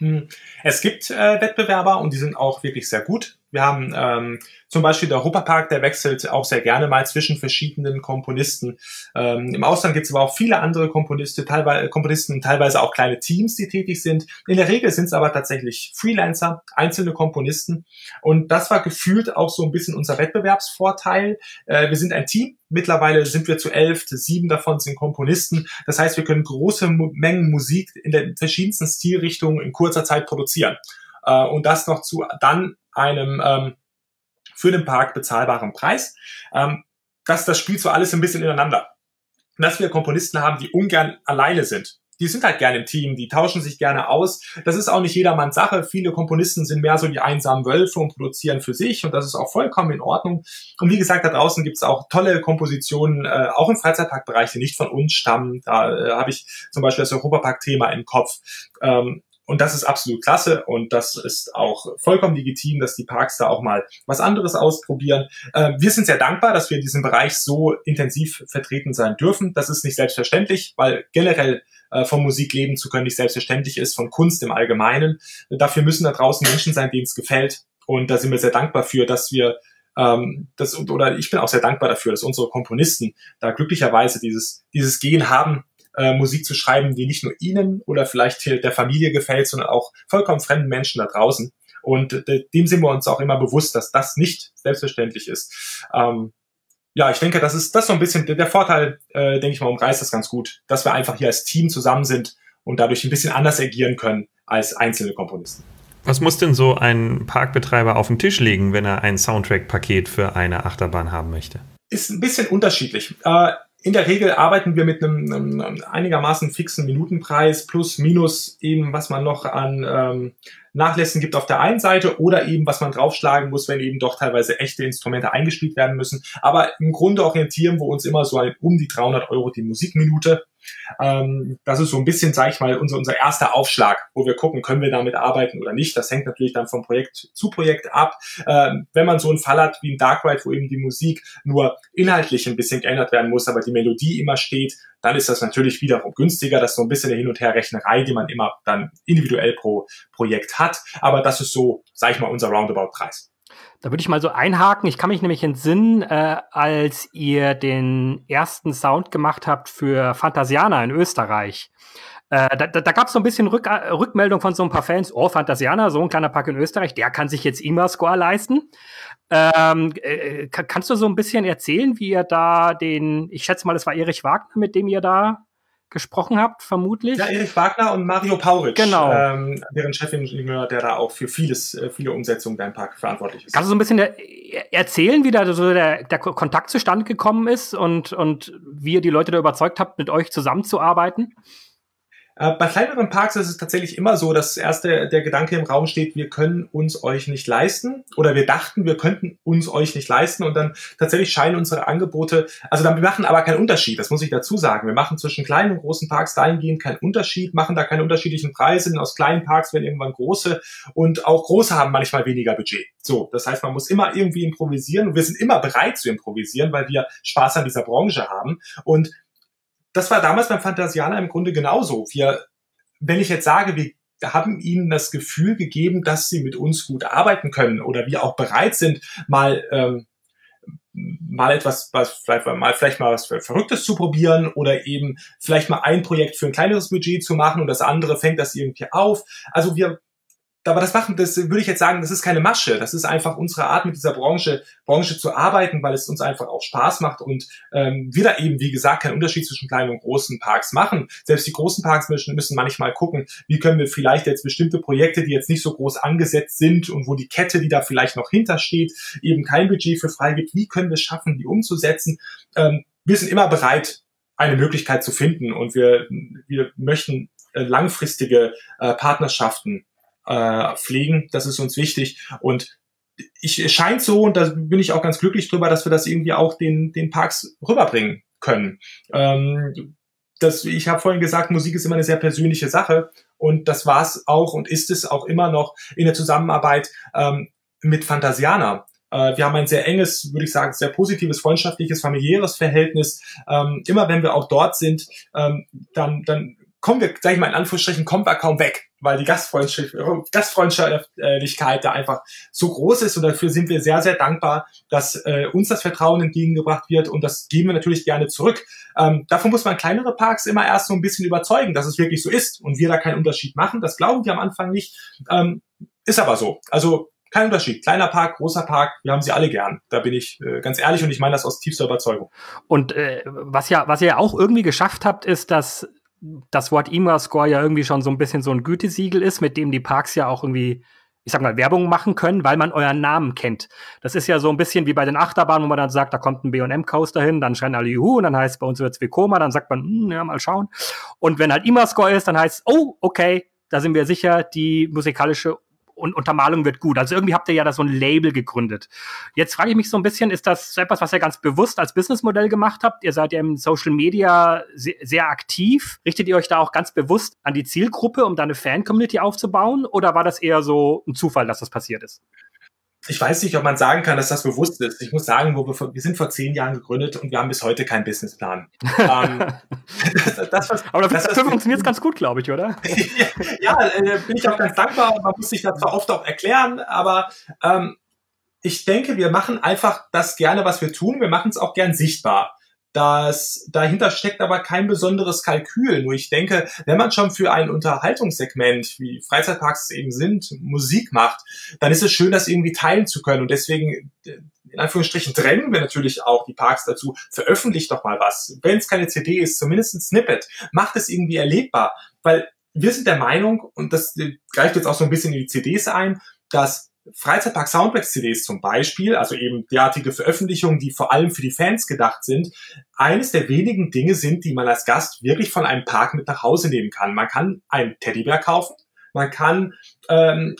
Hm. Es gibt äh, Wettbewerber und die sind auch wirklich sehr gut. Wir haben ähm, zum Beispiel der Europapark, der wechselt auch sehr gerne mal zwischen verschiedenen Komponisten. Ähm, Im Ausland gibt es aber auch viele andere Komponisten teilweise, Komponisten, teilweise auch kleine Teams, die tätig sind. In der Regel sind es aber tatsächlich Freelancer, einzelne Komponisten. Und das war gefühlt auch so ein bisschen unser Wettbewerbsvorteil. Äh, wir sind ein Team. Mittlerweile sind wir zu elf, sieben davon sind Komponisten. Das heißt, wir können große Mengen Musik in den verschiedensten Stilrichtungen in kurzer Zeit produzieren. Äh, und das noch zu dann einem ähm, für den Park bezahlbaren Preis. Ähm, dass das spielt so alles ein bisschen ineinander. dass wir Komponisten haben, die ungern alleine sind. Die sind halt gerne im Team, die tauschen sich gerne aus. Das ist auch nicht jedermanns Sache. Viele Komponisten sind mehr so die einsamen Wölfe und produzieren für sich und das ist auch vollkommen in Ordnung. Und wie gesagt, da draußen gibt es auch tolle Kompositionen, äh, auch im Freizeitparkbereich, die nicht von uns stammen. Da äh, habe ich zum Beispiel das Europapark-Thema im Kopf. Ähm, und das ist absolut klasse und das ist auch vollkommen legitim, dass die Parks da auch mal was anderes ausprobieren. Äh, wir sind sehr dankbar, dass wir in diesem Bereich so intensiv vertreten sein dürfen. Das ist nicht selbstverständlich, weil generell äh, von Musik leben zu können nicht selbstverständlich ist, von Kunst im Allgemeinen. Dafür müssen da draußen Menschen sein, denen es gefällt. Und da sind wir sehr dankbar für, dass wir ähm, das, oder ich bin auch sehr dankbar dafür, dass unsere Komponisten da glücklicherweise dieses, dieses Gehen haben, äh, Musik zu schreiben, die nicht nur ihnen oder vielleicht der Familie gefällt, sondern auch vollkommen fremden Menschen da draußen. Und äh, dem sind wir uns auch immer bewusst, dass das nicht selbstverständlich ist. Ähm, ja, ich denke, das ist das ist so ein bisschen der Vorteil, äh, denke ich mal, umreißt das ganz gut, dass wir einfach hier als Team zusammen sind und dadurch ein bisschen anders agieren können als einzelne Komponisten. Was muss denn so ein Parkbetreiber auf den Tisch legen, wenn er ein Soundtrack-Paket für eine Achterbahn haben möchte? Ist ein bisschen unterschiedlich. Äh, in der Regel arbeiten wir mit einem, einem einigermaßen fixen Minutenpreis plus minus eben, was man noch an ähm, Nachlässen gibt auf der einen Seite oder eben, was man draufschlagen muss, wenn eben doch teilweise echte Instrumente eingespielt werden müssen. Aber im Grunde orientieren wir uns immer so um die 300 Euro die Musikminute. Ähm, das ist so ein bisschen, sage ich mal, unser, unser erster Aufschlag, wo wir gucken, können wir damit arbeiten oder nicht. Das hängt natürlich dann vom Projekt zu Projekt ab. Ähm, wenn man so einen Fall hat wie ein Dark Ride, wo eben die Musik nur inhaltlich ein bisschen geändert werden muss, aber die Melodie immer steht, dann ist das natürlich wiederum günstiger. Das ist so ein bisschen eine Hin- und Her-Rechnerei, die man immer dann individuell pro Projekt hat. Aber das ist so, sage ich mal, unser Roundabout-Preis. Da würde ich mal so einhaken. Ich kann mich nämlich entsinnen, äh, als ihr den ersten Sound gemacht habt für Fantasiana in Österreich. Äh, da da, da gab es so ein bisschen Rück, äh, Rückmeldung von so ein paar Fans. Oh, Fantasiana, so ein kleiner Park in Österreich, der kann sich jetzt Ima-Score leisten. Ähm, äh, kannst du so ein bisschen erzählen, wie ihr da den, ich schätze mal, es war Erich Wagner, mit dem ihr da gesprochen habt, vermutlich. Ja, Erich Wagner und Mario Pauritsch, genau. ähm, deren Chefingenieur, der da auch für vieles, äh, viele Umsetzungen dein Park verantwortlich ist. Kannst du so ein bisschen erzählen, wie da so der, der Kontakt zustande gekommen ist und, und wie ihr die Leute da überzeugt habt, mit euch zusammenzuarbeiten? Äh, bei kleineren Parks ist es tatsächlich immer so, dass erst der, der Gedanke im Raum steht, wir können uns euch nicht leisten oder wir dachten, wir könnten uns euch nicht leisten und dann tatsächlich scheinen unsere Angebote, also dann, wir machen aber keinen Unterschied, das muss ich dazu sagen. Wir machen zwischen kleinen und großen Parks dahingehend keinen Unterschied, machen da keine unterschiedlichen Preise, denn aus kleinen Parks werden irgendwann große und auch große haben manchmal weniger Budget. So, das heißt, man muss immer irgendwie improvisieren und wir sind immer bereit zu improvisieren, weil wir Spaß an dieser Branche haben und das war damals beim Phantasianer im Grunde genauso. Wir, wenn ich jetzt sage, wir haben ihnen das Gefühl gegeben, dass sie mit uns gut arbeiten können oder wir auch bereit sind, mal ähm, mal etwas, was vielleicht mal vielleicht mal was Verrücktes zu probieren oder eben vielleicht mal ein Projekt für ein kleineres Budget zu machen und das andere fängt das irgendwie auf. Also wir aber das machen, das würde ich jetzt sagen, das ist keine Masche. Das ist einfach unsere Art, mit dieser Branche, Branche zu arbeiten, weil es uns einfach auch Spaß macht und ähm, wir da eben, wie gesagt, keinen Unterschied zwischen kleinen und großen Parks machen. Selbst die großen Parks müssen, müssen manchmal gucken, wie können wir vielleicht jetzt bestimmte Projekte, die jetzt nicht so groß angesetzt sind und wo die Kette, die da vielleicht noch hintersteht, eben kein Budget für frei gibt, wie können wir es schaffen, die umzusetzen? Ähm, wir sind immer bereit, eine Möglichkeit zu finden und wir, wir möchten äh, langfristige äh, Partnerschaften äh, pflegen. Das ist uns wichtig. Und ich, es scheint so, und da bin ich auch ganz glücklich drüber, dass wir das irgendwie auch den, den Parks rüberbringen können. Ähm, das, ich habe vorhin gesagt, Musik ist immer eine sehr persönliche Sache und das war es auch und ist es auch immer noch in der Zusammenarbeit ähm, mit Fantasiana. Äh, wir haben ein sehr enges, würde ich sagen, sehr positives, freundschaftliches, familiäres Verhältnis. Ähm, immer wenn wir auch dort sind, ähm, dann, dann kommen wir, sag ich mal in Anführungsstrichen, kommen wir kaum weg weil die Gastfreundschaftlichkeit da einfach so groß ist und dafür sind wir sehr, sehr dankbar, dass äh, uns das Vertrauen entgegengebracht wird und das geben wir natürlich gerne zurück. Ähm, davon muss man kleinere Parks immer erst so ein bisschen überzeugen, dass es wirklich so ist und wir da keinen Unterschied machen. Das glauben wir am Anfang nicht. Ähm, ist aber so. Also kein Unterschied. Kleiner Park, großer Park, wir haben sie alle gern. Da bin ich äh, ganz ehrlich und ich meine das aus tiefster Überzeugung. Und äh, was ja, was ihr auch irgendwie geschafft habt, ist, dass das Wort IMA-Score ja irgendwie schon so ein bisschen so ein Gütesiegel ist, mit dem die Parks ja auch irgendwie, ich sag mal, Werbung machen können, weil man euren Namen kennt. Das ist ja so ein bisschen wie bei den Achterbahnen, wo man dann sagt, da kommt ein B&M-Coaster hin, dann schreien alle Juhu und dann heißt es bei uns wird's Vekoma, dann sagt man, hm, ja, mal schauen. Und wenn halt IMA-Score ist, dann heißt es, oh, okay, da sind wir sicher, die musikalische und Untermalung wird gut. Also irgendwie habt ihr ja da so ein Label gegründet. Jetzt frage ich mich so ein bisschen, ist das etwas, was ihr ganz bewusst als Businessmodell gemacht habt? Ihr seid ja im Social Media sehr, sehr aktiv. Richtet ihr euch da auch ganz bewusst an die Zielgruppe, um da eine Fan-Community aufzubauen? Oder war das eher so ein Zufall, dass das passiert ist? Ich weiß nicht, ob man sagen kann, dass das bewusst ist. Ich muss sagen, wir, wir sind vor zehn Jahren gegründet und wir haben bis heute keinen Businessplan. ähm, das, das, was, Aber das, dafür funktioniert es ganz gut, glaube ich, oder? ja, äh, bin ich auch ganz dankbar. Man muss sich das zwar oft auch erklären, aber ähm, ich denke, wir machen einfach das gerne, was wir tun. Wir machen es auch gern sichtbar. Das, dahinter steckt aber kein besonderes Kalkül. Nur ich denke, wenn man schon für ein Unterhaltungssegment, wie Freizeitparks eben sind, Musik macht, dann ist es schön, das irgendwie teilen zu können. Und deswegen, äh, in Anführungsstrichen, drängen wir natürlich auch die Parks dazu, veröffentlicht doch mal was. Wenn es keine CD ist, zumindest ein Snippet. Macht es irgendwie erlebbar. Weil wir sind der Meinung, und das greift jetzt auch so ein bisschen in die CDs ein, dass Freizeitpark Soundtracks CDs zum Beispiel, also eben derartige Veröffentlichungen, die vor allem für die Fans gedacht sind, eines der wenigen Dinge sind, die man als Gast wirklich von einem Park mit nach Hause nehmen kann. Man kann einen Teddybär kaufen, man kann ähm,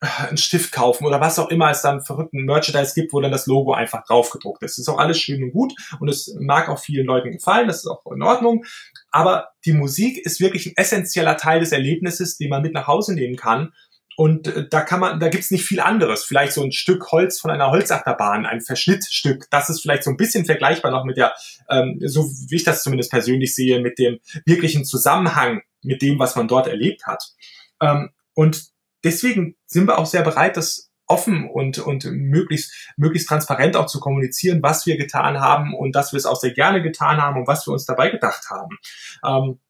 einen Stift kaufen oder was auch immer es dann verrückten Merchandise gibt, wo dann das Logo einfach draufgedruckt ist. Das ist auch alles schön und gut und es mag auch vielen Leuten gefallen, das ist auch in Ordnung. Aber die Musik ist wirklich ein essentieller Teil des Erlebnisses, den man mit nach Hause nehmen kann und äh, da kann man, da gibt's nicht viel anderes. Vielleicht so ein Stück Holz von einer Holzachterbahn, ein Verschnittstück. Das ist vielleicht so ein bisschen vergleichbar noch mit der, ähm, so wie ich das zumindest persönlich sehe, mit dem wirklichen Zusammenhang mit dem, was man dort erlebt hat. Ähm, und deswegen sind wir auch sehr bereit, das offen und, und möglichst, möglichst transparent auch zu kommunizieren, was wir getan haben und dass wir es auch sehr gerne getan haben und was wir uns dabei gedacht haben. Ähm,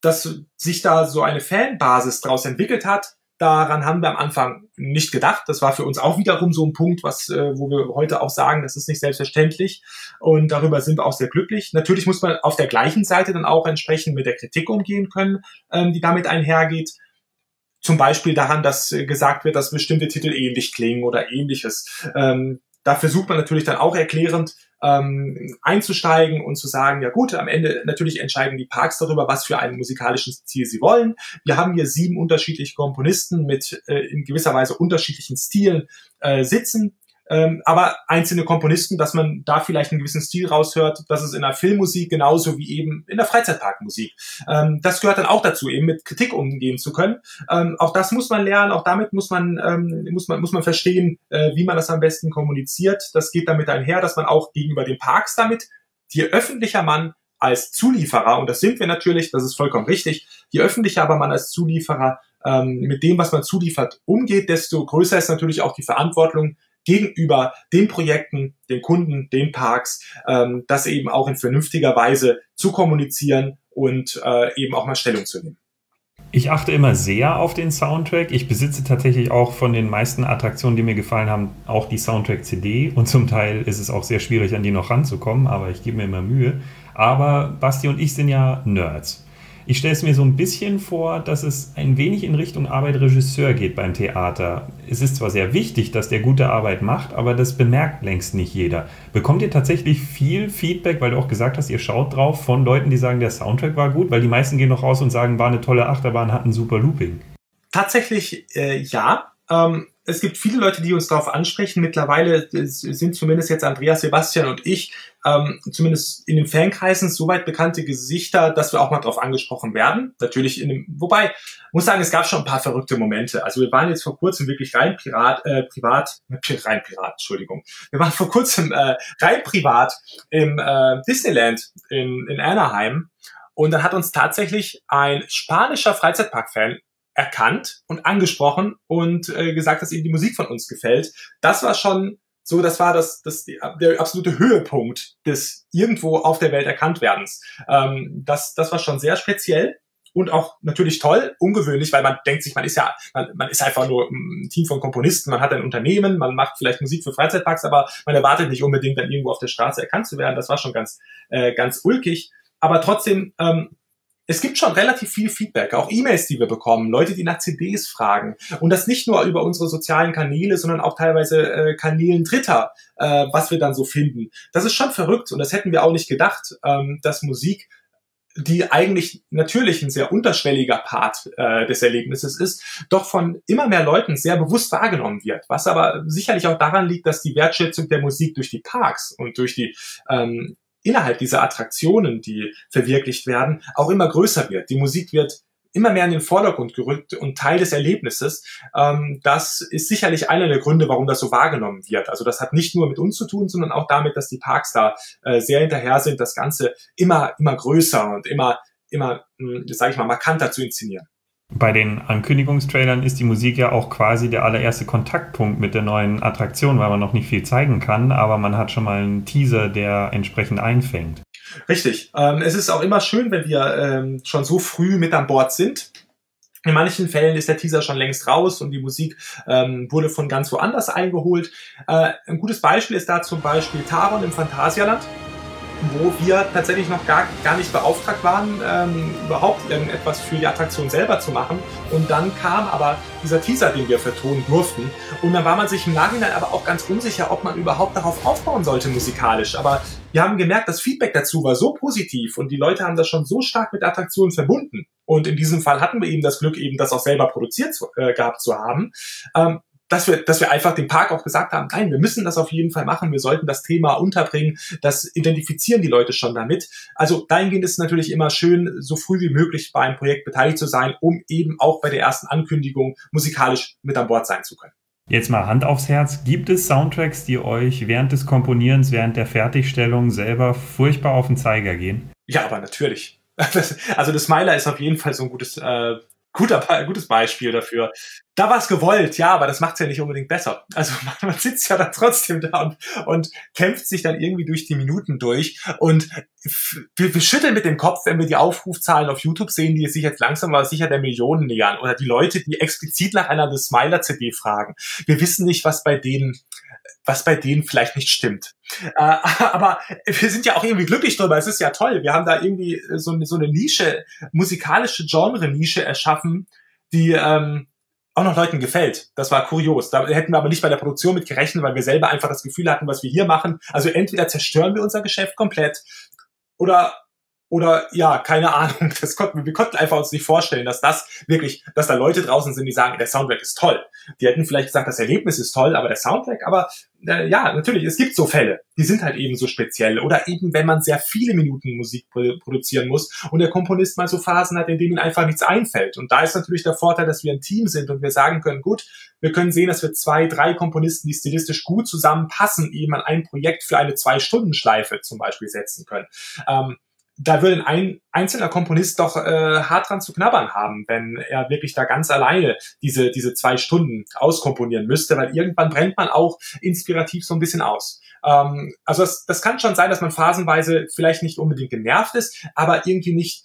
dass sich da so eine Fanbasis daraus entwickelt hat, Daran haben wir am Anfang nicht gedacht. Das war für uns auch wiederum so ein Punkt, was, äh, wo wir heute auch sagen, das ist nicht selbstverständlich. Und darüber sind wir auch sehr glücklich. Natürlich muss man auf der gleichen Seite dann auch entsprechend mit der Kritik umgehen können, ähm, die damit einhergeht. Zum Beispiel daran, dass äh, gesagt wird, dass bestimmte Titel ähnlich klingen oder ähnliches. Ähm, da versucht man natürlich dann auch erklärend ähm, einzusteigen und zu sagen, ja gut, am Ende natürlich entscheiden die Parks darüber, was für einen musikalischen Stil sie wollen. Wir haben hier sieben unterschiedliche Komponisten mit äh, in gewisser Weise unterschiedlichen Stilen äh, sitzen ähm, aber einzelne Komponisten, dass man da vielleicht einen gewissen Stil raushört, das ist in der Filmmusik genauso wie eben in der Freizeitparkmusik. Ähm, das gehört dann auch dazu, eben mit Kritik umgehen zu können. Ähm, auch das muss man lernen, auch damit muss man, ähm, muss man, muss man verstehen, äh, wie man das am besten kommuniziert. Das geht damit einher, dass man auch gegenüber den Parks damit, je öffentlicher man als Zulieferer, und das sind wir natürlich, das ist vollkommen richtig, je öffentlicher aber man als Zulieferer ähm, mit dem, was man zuliefert, umgeht, desto größer ist natürlich auch die Verantwortung, gegenüber den Projekten, den Kunden, den Parks, ähm, das eben auch in vernünftiger Weise zu kommunizieren und äh, eben auch mal Stellung zu nehmen. Ich achte immer sehr auf den Soundtrack. Ich besitze tatsächlich auch von den meisten Attraktionen, die mir gefallen haben, auch die Soundtrack-CD. Und zum Teil ist es auch sehr schwierig, an die noch ranzukommen, aber ich gebe mir immer Mühe. Aber Basti und ich sind ja Nerds. Ich stelle es mir so ein bisschen vor, dass es ein wenig in Richtung Arbeit Regisseur geht beim Theater. Es ist zwar sehr wichtig, dass der gute Arbeit macht, aber das bemerkt längst nicht jeder. Bekommt ihr tatsächlich viel Feedback, weil du auch gesagt hast, ihr schaut drauf von Leuten, die sagen, der Soundtrack war gut, weil die meisten gehen noch raus und sagen, war eine tolle Achterbahn, hat ein super Looping. Tatsächlich äh, ja. Ähm, es gibt viele Leute, die uns darauf ansprechen. Mittlerweile sind zumindest jetzt Andreas, Sebastian und ich, ähm, zumindest in den Fankreisen, soweit bekannte Gesichter, dass wir auch mal darauf angesprochen werden. Natürlich in dem, wobei, muss sagen, es gab schon ein paar verrückte Momente. Also wir waren jetzt vor kurzem wirklich rein Pirat, äh, privat, rein Pirat, Entschuldigung. Wir waren vor kurzem äh, rein privat im äh, Disneyland in, in Anaheim. Und dann hat uns tatsächlich ein spanischer Freizeitpark-Fan erkannt und angesprochen und äh, gesagt, dass ihm die Musik von uns gefällt. Das war schon so, das war das, das der absolute Höhepunkt des irgendwo auf der Welt erkannt werdens. Ähm, das, das war schon sehr speziell und auch natürlich toll, ungewöhnlich, weil man denkt sich, man ist ja, man, man ist einfach nur ein Team von Komponisten, man hat ein Unternehmen, man macht vielleicht Musik für Freizeitparks, aber man erwartet nicht unbedingt dann irgendwo auf der Straße erkannt zu werden. Das war schon ganz, äh, ganz ulkig. Aber trotzdem ähm, es gibt schon relativ viel Feedback, auch E-Mails, die wir bekommen, Leute, die nach CDs fragen. Und das nicht nur über unsere sozialen Kanäle, sondern auch teilweise äh, Kanälen Dritter, äh, was wir dann so finden. Das ist schon verrückt und das hätten wir auch nicht gedacht, ähm, dass Musik die eigentlich natürlich ein sehr unterschwelliger Part äh, des Erlebnisses ist, doch von immer mehr Leuten sehr bewusst wahrgenommen wird. Was aber sicherlich auch daran liegt, dass die Wertschätzung der Musik durch die Parks und durch die ähm, innerhalb dieser Attraktionen, die verwirklicht werden, auch immer größer wird. Die Musik wird immer mehr in den Vordergrund gerückt und Teil des Erlebnisses. Ähm, das ist sicherlich einer der Gründe, warum das so wahrgenommen wird. Also das hat nicht nur mit uns zu tun, sondern auch damit, dass die Parks da äh, sehr hinterher sind, das Ganze immer, immer größer und immer, immer, hm, sage ich mal, markanter zu inszenieren. Bei den Ankündigungstrailern ist die Musik ja auch quasi der allererste Kontaktpunkt mit der neuen Attraktion, weil man noch nicht viel zeigen kann, aber man hat schon mal einen Teaser, der entsprechend einfängt. Richtig. Ähm, es ist auch immer schön, wenn wir ähm, schon so früh mit an Bord sind. In manchen Fällen ist der Teaser schon längst raus und die Musik ähm, wurde von ganz woanders eingeholt. Äh, ein gutes Beispiel ist da zum Beispiel Taron im Phantasialand wo wir tatsächlich noch gar, gar nicht beauftragt waren, ähm, überhaupt irgendetwas für die Attraktion selber zu machen. Und dann kam aber dieser Teaser, den wir vertonen durften. Und dann war man sich im Nachhinein aber auch ganz unsicher, ob man überhaupt darauf aufbauen sollte musikalisch. Aber wir haben gemerkt, das Feedback dazu war so positiv und die Leute haben das schon so stark mit Attraktionen verbunden. Und in diesem Fall hatten wir eben das Glück, eben das auch selber produziert zu, äh, gehabt zu haben, ähm, dass wir, dass wir einfach dem Park auch gesagt haben, nein, wir müssen das auf jeden Fall machen, wir sollten das Thema unterbringen, das identifizieren die Leute schon damit. Also dahingehend ist es natürlich immer schön, so früh wie möglich bei einem Projekt beteiligt zu sein, um eben auch bei der ersten Ankündigung musikalisch mit an Bord sein zu können. Jetzt mal Hand aufs Herz. Gibt es Soundtracks, die euch während des Komponierens, während der Fertigstellung selber furchtbar auf den Zeiger gehen? Ja, aber natürlich. also das Smiler ist auf jeden Fall so ein gutes äh, guter, gutes Beispiel dafür. Da war es gewollt, ja, aber das macht es ja nicht unbedingt besser. Also man, man sitzt ja dann trotzdem da und, und kämpft sich dann irgendwie durch die Minuten durch. Und wir, wir schütteln mit dem Kopf, wenn wir die Aufrufzahlen auf YouTube sehen, die sich jetzt langsam aber sicher der Millionen nähern. Oder die Leute, die explizit nach einer The Smiler-CD fragen. Wir wissen nicht, was bei denen was bei denen vielleicht nicht stimmt. Äh, aber wir sind ja auch irgendwie glücklich drüber. Es ist ja toll. Wir haben da irgendwie so, eine, so eine Nische, musikalische Genre-Nische erschaffen, die ähm, auch noch Leuten gefällt. Das war kurios. Da hätten wir aber nicht bei der Produktion mit gerechnet, weil wir selber einfach das Gefühl hatten, was wir hier machen. Also entweder zerstören wir unser Geschäft komplett oder oder ja, keine Ahnung. Das konnten, wir konnten einfach uns nicht vorstellen, dass das wirklich, dass da Leute draußen sind, die sagen, der Soundtrack ist toll. Die hätten vielleicht gesagt, das Erlebnis ist toll, aber der Soundtrack, aber äh, ja, natürlich, es gibt so Fälle, die sind halt eben so speziell. Oder eben, wenn man sehr viele Minuten Musik produzieren muss und der Komponist mal so Phasen hat, in denen ihm einfach nichts einfällt. Und da ist natürlich der Vorteil, dass wir ein Team sind und wir sagen können, gut, wir können sehen, dass wir zwei, drei Komponisten, die stilistisch gut zusammenpassen, eben an ein Projekt für eine Zwei-Stunden-Schleife zum Beispiel setzen können. Ähm, da würde ein einzelner Komponist doch äh, hart dran zu knabbern haben, wenn er wirklich da ganz alleine diese, diese zwei Stunden auskomponieren müsste, weil irgendwann brennt man auch inspirativ so ein bisschen aus. Ähm, also das, das kann schon sein, dass man phasenweise vielleicht nicht unbedingt genervt ist, aber irgendwie nicht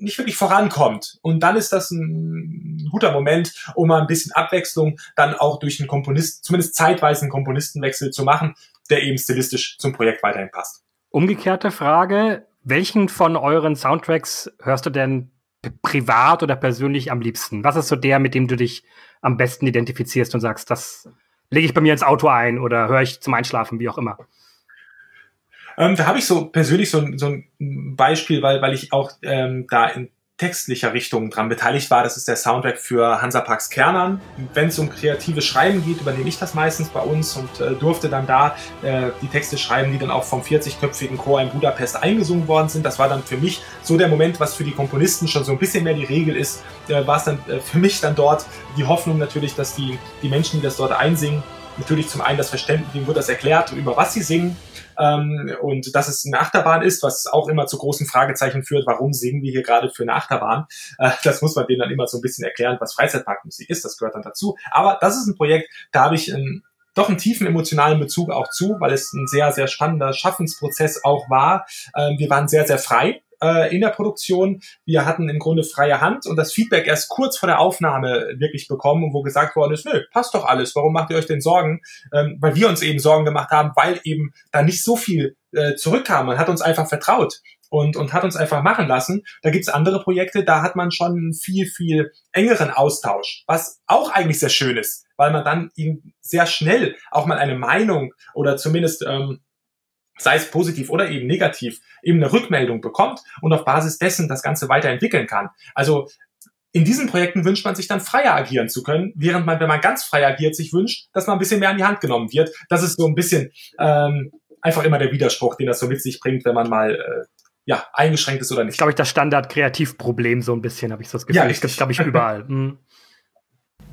nicht wirklich vorankommt. Und dann ist das ein guter Moment, um mal ein bisschen Abwechslung dann auch durch einen Komponist, zumindest zeitweise einen Komponistenwechsel zu machen, der eben stilistisch zum Projekt weiterhin passt. Umgekehrte Frage, welchen von euren Soundtracks hörst du denn privat oder persönlich am liebsten? Was ist so der, mit dem du dich am besten identifizierst und sagst, das lege ich bei mir ins Auto ein oder höre ich zum Einschlafen, wie auch immer? Ähm, da habe ich so persönlich so, so ein Beispiel, weil, weil ich auch ähm, da in textlicher Richtung dran beteiligt war. Das ist der Soundtrack für Hansa Parks Kernern. Wenn es um kreatives Schreiben geht, übernehme ich das meistens bei uns und äh, durfte dann da äh, die Texte schreiben, die dann auch vom 40-köpfigen Chor in Budapest eingesungen worden sind. Das war dann für mich so der Moment, was für die Komponisten schon so ein bisschen mehr die Regel ist, äh, war es dann äh, für mich dann dort die Hoffnung natürlich, dass die, die Menschen, die das dort einsingen, natürlich zum einen das Verständnis, ihnen wird das erklärt, über was sie singen ähm, und dass es eine Achterbahn ist, was auch immer zu großen Fragezeichen führt, warum singen wir hier gerade für eine Achterbahn? Äh, das muss man denen dann immer so ein bisschen erklären, was Freizeitparkmusik ist, das gehört dann dazu. Aber das ist ein Projekt, da habe ich ein doch einen tiefen emotionalen Bezug auch zu, weil es ein sehr, sehr spannender Schaffensprozess auch war. Ähm, wir waren sehr, sehr frei äh, in der Produktion. Wir hatten im Grunde freie Hand und das Feedback erst kurz vor der Aufnahme wirklich bekommen, wo gesagt worden ist, nö, passt doch alles, warum macht ihr euch denn Sorgen? Ähm, weil wir uns eben Sorgen gemacht haben, weil eben da nicht so viel äh, zurückkam. Man hat uns einfach vertraut und, und hat uns einfach machen lassen. Da gibt's andere Projekte, da hat man schon einen viel, viel engeren Austausch, was auch eigentlich sehr schön ist, weil man dann eben sehr schnell auch mal eine Meinung oder zumindest ähm, sei es positiv oder eben negativ, eben eine Rückmeldung bekommt und auf Basis dessen das Ganze weiterentwickeln kann. Also in diesen Projekten wünscht man sich dann freier agieren zu können, während man, wenn man ganz frei agiert, sich wünscht, dass man ein bisschen mehr an die Hand genommen wird. Das ist so ein bisschen ähm, einfach immer der Widerspruch, den das so mit sich bringt, wenn man mal äh, ja, eingeschränkt ist oder nicht. Ich glaube, ich das Standard-Kreativproblem so ein bisschen, habe ich so das Gefühl. Ja, das gibt glaube ich, überall. Hm.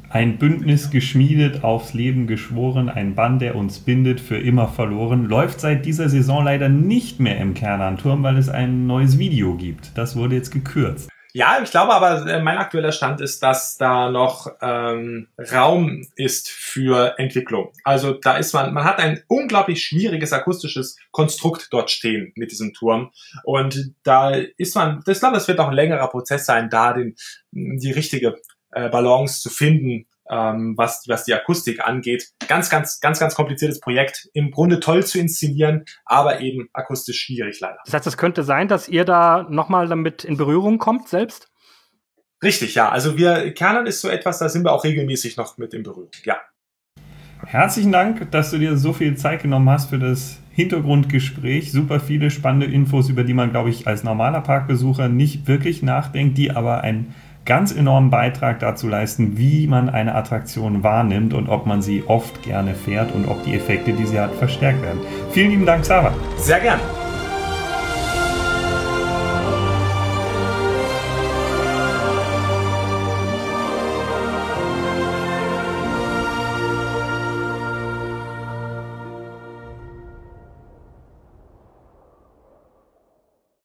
Ein Bündnis geschmiedet, aufs Leben geschworen, ein Bann, der uns bindet, für immer verloren, läuft seit dieser Saison leider nicht mehr im Kernanturm, weil es ein neues Video gibt. Das wurde jetzt gekürzt. Ja, ich glaube aber, äh, mein aktueller Stand ist, dass da noch ähm, Raum ist für Entwicklung. Also da ist man, man hat ein unglaublich schwieriges akustisches Konstrukt dort stehen mit diesem Turm. Und da ist man, ich glaube, das wird auch ein längerer Prozess sein, da den, die richtige äh, Balance zu finden, ähm, was, was die Akustik angeht. Ganz, ganz, ganz, ganz kompliziertes Projekt. Im Grunde toll zu inszenieren, aber eben akustisch schwierig leider. Das heißt, es könnte sein, dass ihr da nochmal damit in Berührung kommt selbst? Richtig, ja. Also wir, Kernan ist so etwas, da sind wir auch regelmäßig noch mit in Berührung, ja. Herzlichen Dank, dass du dir so viel Zeit genommen hast für das Hintergrundgespräch. Super viele spannende Infos, über die man, glaube ich, als normaler Parkbesucher nicht wirklich nachdenkt, die aber ein ganz enormen Beitrag dazu leisten, wie man eine Attraktion wahrnimmt und ob man sie oft gerne fährt und ob die Effekte, die sie hat, verstärkt werden. Vielen lieben Dank, Sarah. Sehr gern.